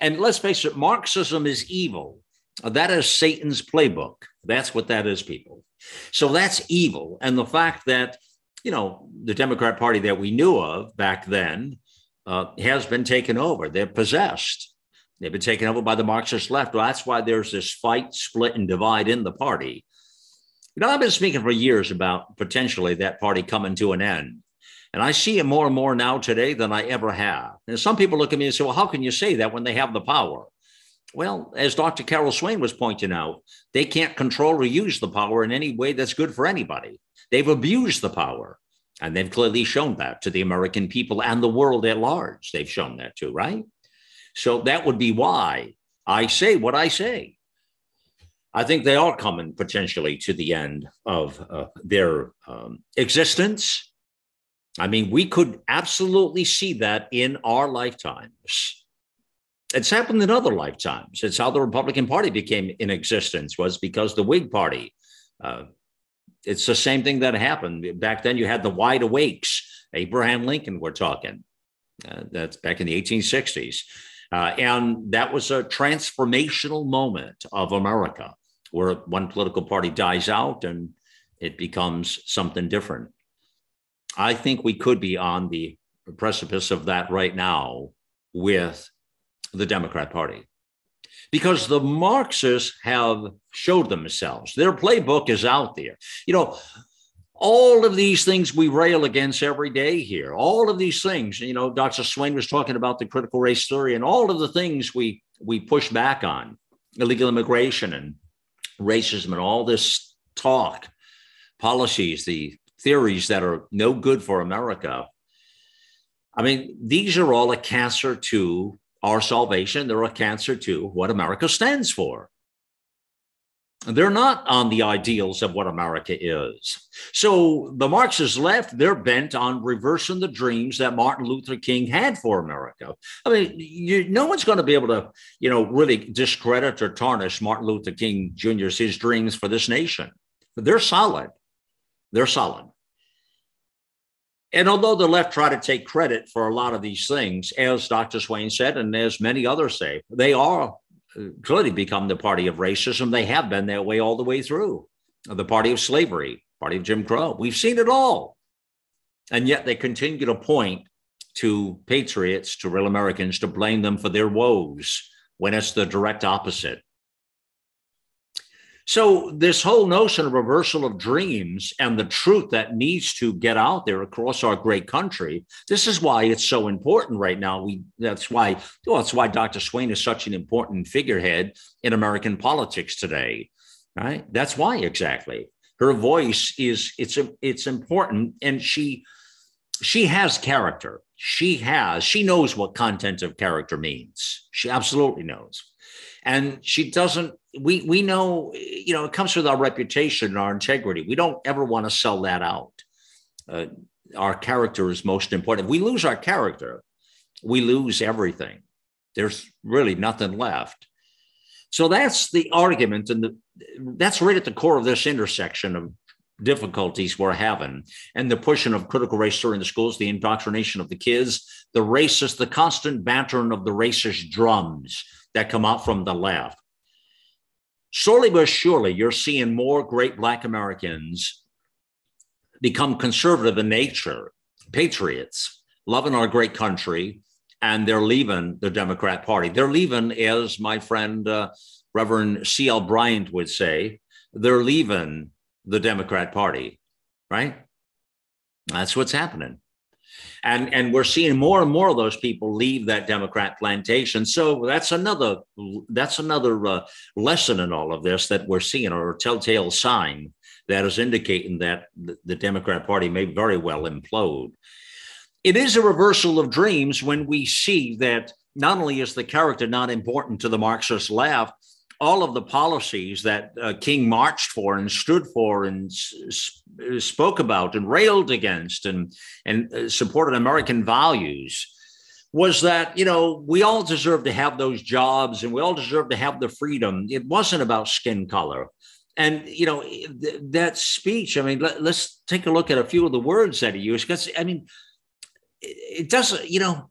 and let's face it, Marxism is evil. That is Satan's playbook. That's what that is, people. So that's evil. And the fact that, you know, the Democrat Party that we knew of back then uh, has been taken over. They're possessed. They've been taken over by the Marxist left. Well, that's why there's this fight, split, and divide in the party. You know, I've been speaking for years about potentially that party coming to an end. And I see it more and more now today than I ever have. And some people look at me and say, well, how can you say that when they have the power? Well, as Dr. Carol Swain was pointing out, they can't control or use the power in any way that's good for anybody. They've abused the power. And they've clearly shown that to the American people and the world at large. They've shown that too, right? So that would be why I say what I say. I think they are coming potentially to the end of uh, their um, existence. I mean, we could absolutely see that in our lifetimes. It's happened in other lifetimes. It's how the Republican Party became in existence was because the Whig Party uh, it's the same thing that happened back then. You had the wide awakes, Abraham Lincoln. We're talking. Uh, that's back in the 1860s, uh, and that was a transformational moment of America, where one political party dies out and it becomes something different. I think we could be on the precipice of that right now with the Democrat Party because the Marxists have showed themselves. Their playbook is out there. You know, all of these things we rail against every day here, all of these things, you know, Dr. Swain was talking about the critical race theory and all of the things we we push back on, illegal immigration and racism and all this talk, policies, the theories that are no good for America. I mean, these are all a cancer to our salvation. They're a cancer to what America stands for. They're not on the ideals of what America is. So the Marxists left, they're bent on reversing the dreams that Martin Luther King had for America. I mean, you, no one's going to be able to, you know, really discredit or tarnish Martin Luther King Jr.'s his dreams for this nation. They're solid. They're solid. And although the left try to take credit for a lot of these things, as Dr. Swain said, and as many others say, they are uh, clearly become the party of racism. They have been that way all the way through. The party of slavery, party of Jim Crow. We've seen it all. And yet they continue to point to patriots, to real Americans, to blame them for their woes when it's the direct opposite. So, this whole notion of reversal of dreams and the truth that needs to get out there across our great country, this is why it's so important right now. We that's why well, that's why Dr. Swain is such an important figurehead in American politics today. Right? That's why exactly. Her voice is it's it's important and she she has character. She has, she knows what content of character means. She absolutely knows and she doesn't we we know you know it comes with our reputation and our integrity. We don't ever want to sell that out. Uh, our character is most important. If we lose our character we lose everything. There's really nothing left. So that's the argument and the, that's right at the core of this intersection of difficulties we're having and the pushing of critical race theory in the schools the indoctrination of the kids the racist the constant bantering of the racist drums that come out from the left. Slowly but surely, you're seeing more great Black Americans become conservative in nature, patriots, loving our great country, and they're leaving the Democrat Party. They're leaving, as my friend uh, Reverend C.L. Bryant would say, they're leaving the Democrat Party, right? That's what's happening. And, and we're seeing more and more of those people leave that Democrat plantation. So that's another that's another uh, lesson in all of this that we're seeing, or a telltale sign that is indicating that the Democrat Party may very well implode. It is a reversal of dreams when we see that not only is the character not important to the Marxist left, all of the policies that uh, King marched for and stood for and s- spoke about and railed against and and uh, supported American values was that you know we all deserve to have those jobs and we all deserve to have the freedom. It wasn't about skin color. And you know th- that speech. I mean, let, us take a look at a few of the words that he used because I mean, it, it doesn't. You know,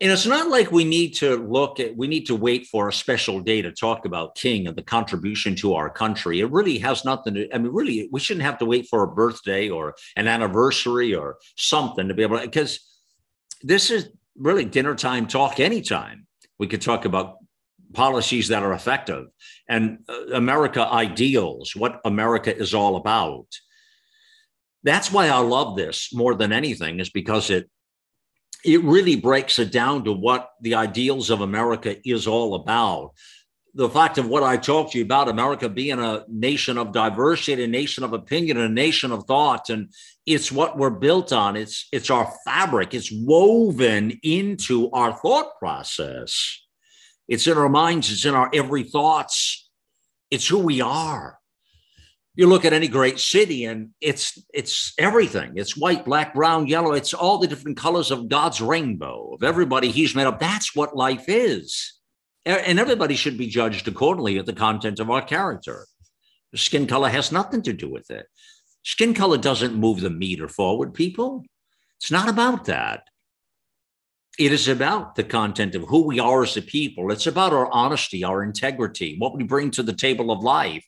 and it's not like we need to look at, we need to wait for a special day to talk about King and the contribution to our country. It really has nothing to, I mean, really, we shouldn't have to wait for a birthday or an anniversary or something to be able to, because this is really dinner time talk anytime. We could talk about policies that are effective and uh, America ideals, what America is all about. That's why I love this more than anything, is because it it really breaks it down to what the ideals of America is all about. The fact of what I talked to you about America being a nation of diversity, a nation of opinion, a nation of thought, and it's what we're built on. It's it's our fabric. It's woven into our thought process. It's in our minds. It's in our every thoughts. It's who we are you look at any great city and it's it's everything. It's white black brown yellow. It's all the different colors of god's rainbow of everybody he's made up. That's what life is. And everybody should be judged accordingly at the content of our character. Skin color has nothing to do with it. Skin color doesn't move the meter forward people. It's not about that. It is about the content of who we are as a people. It's about our honesty our integrity what we bring to the table of life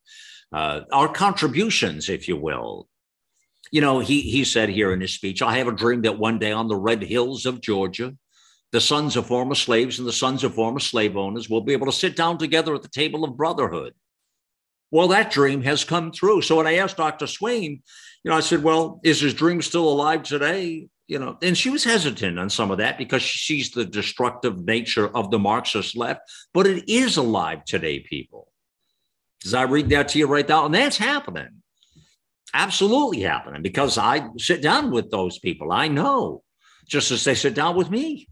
uh, our contributions, if you will. You know, he, he said here in his speech, I have a dream that one day on the red hills of Georgia, the sons of former slaves and the sons of former slave owners will be able to sit down together at the table of brotherhood. Well, that dream has come true. So when I asked Dr. Swain, you know, I said, well, is his dream still alive today? You know, and she was hesitant on some of that because she sees the destructive nature of the Marxist left, but it is alive today, people. Does I read that to you right now? And that's happening. Absolutely happening because I sit down with those people. I know, just as they sit down with me.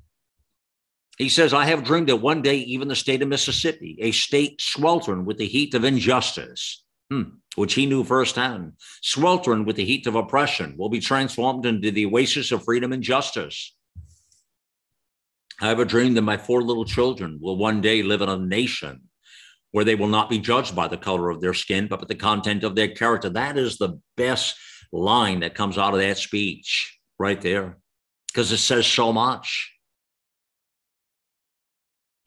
He says, I have dreamed that one day, even the state of Mississippi, a state sweltering with the heat of injustice, hmm, which he knew firsthand, sweltering with the heat of oppression, will be transformed into the oasis of freedom and justice. I have a dream that my four little children will one day live in a nation where they will not be judged by the color of their skin, but by the content of their character. That is the best line that comes out of that speech right there, because it says so much.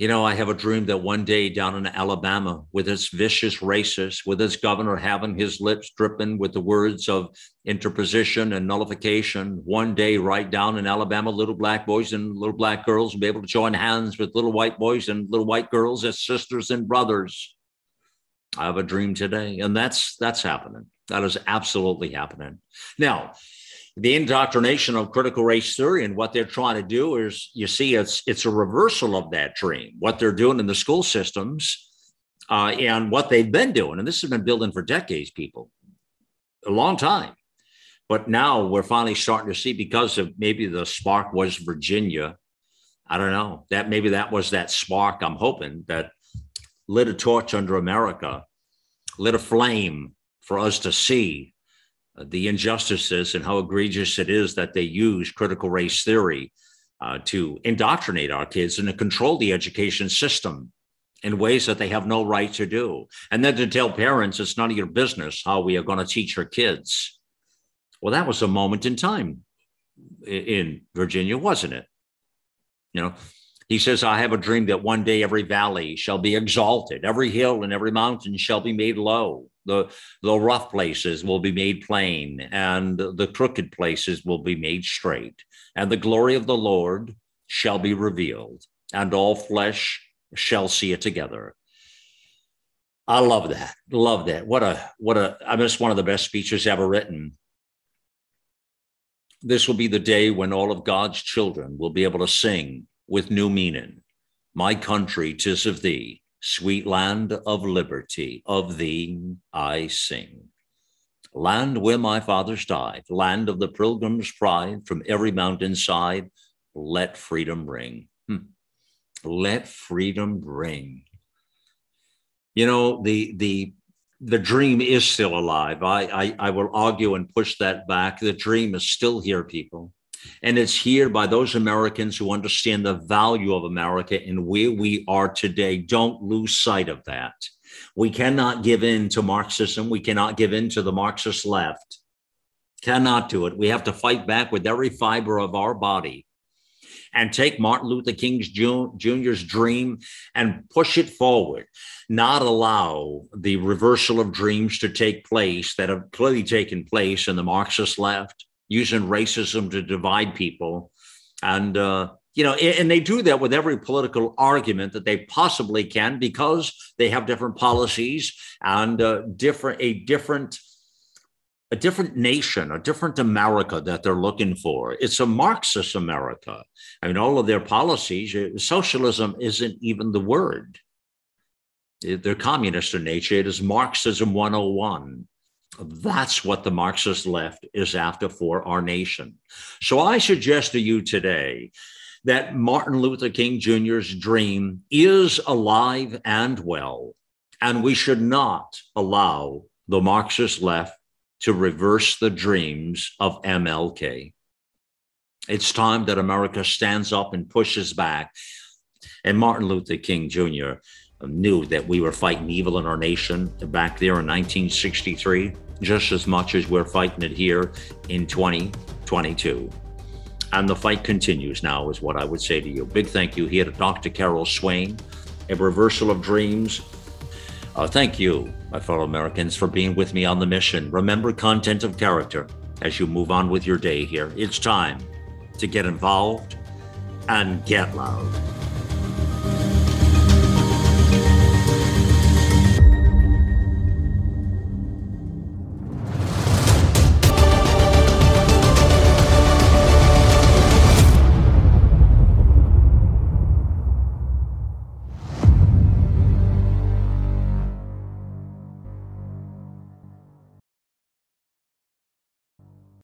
You know, I have a dream that one day down in Alabama, with its vicious racists, with its governor having his lips dripping with the words of interposition and nullification, one day right down in Alabama, little black boys and little black girls will be able to join hands with little white boys and little white girls as sisters and brothers. I have a dream today, and that's that's happening. That is absolutely happening. Now, the indoctrination of critical race theory and what they're trying to do is you see it's it's a reversal of that dream what they're doing in the school systems uh, and what they've been doing. And this has been building for decades people a long time. But now we're finally starting to see because of maybe the spark was virginia i don't know that maybe that was that spark i'm hoping that lit a torch under america lit a flame for us to see the injustices and how egregious it is that they use critical race theory uh, to indoctrinate our kids and to control the education system in ways that they have no right to do. And then to tell parents it's none of your business how we are going to teach our kids. Well, that was a moment in time in Virginia, wasn't it? You know, He says, I have a dream that one day every valley shall be exalted, every hill and every mountain shall be made low. The, the rough places will be made plain, and the crooked places will be made straight. And the glory of the Lord shall be revealed, and all flesh shall see it together. I love that. Love that. What a what a I mean, it's one of the best speeches ever written. This will be the day when all of God's children will be able to sing with new meaning. My country, tis of thee, sweet land of liberty, of thee I sing. Land where my fathers died, land of the pilgrim's pride, from every mountainside, let freedom ring. Hmm. Let freedom ring. You know, the the the dream is still alive. I, I I will argue and push that back. The dream is still here, people. And it's here by those Americans who understand the value of America and where we are today. Don't lose sight of that. We cannot give in to Marxism. We cannot give in to the Marxist left. Cannot do it. We have to fight back with every fiber of our body and take Martin Luther King Jr.'s dream and push it forward, not allow the reversal of dreams to take place that have clearly taken place in the Marxist left using racism to divide people. And, uh, you know, and they do that with every political argument that they possibly can because they have different policies and uh, different, a different, a different nation, a different America that they're looking for. It's a Marxist America. I mean, all of their policies, uh, socialism isn't even the word. They're communist in nature. It is Marxism 101. That's what the Marxist left is after for our nation. So I suggest to you today that Martin Luther King Jr.'s dream is alive and well, and we should not allow the Marxist left to reverse the dreams of MLK. It's time that America stands up and pushes back. And Martin Luther King Jr knew that we were fighting evil in our nation back there in 1963, just as much as we're fighting it here in 2022. And the fight continues now, is what I would say to you. Big thank you here to Dr. Carol Swain, a reversal of dreams. Uh, thank you, my fellow Americans, for being with me on the mission. Remember content of character as you move on with your day here. It's time to get involved and get loud.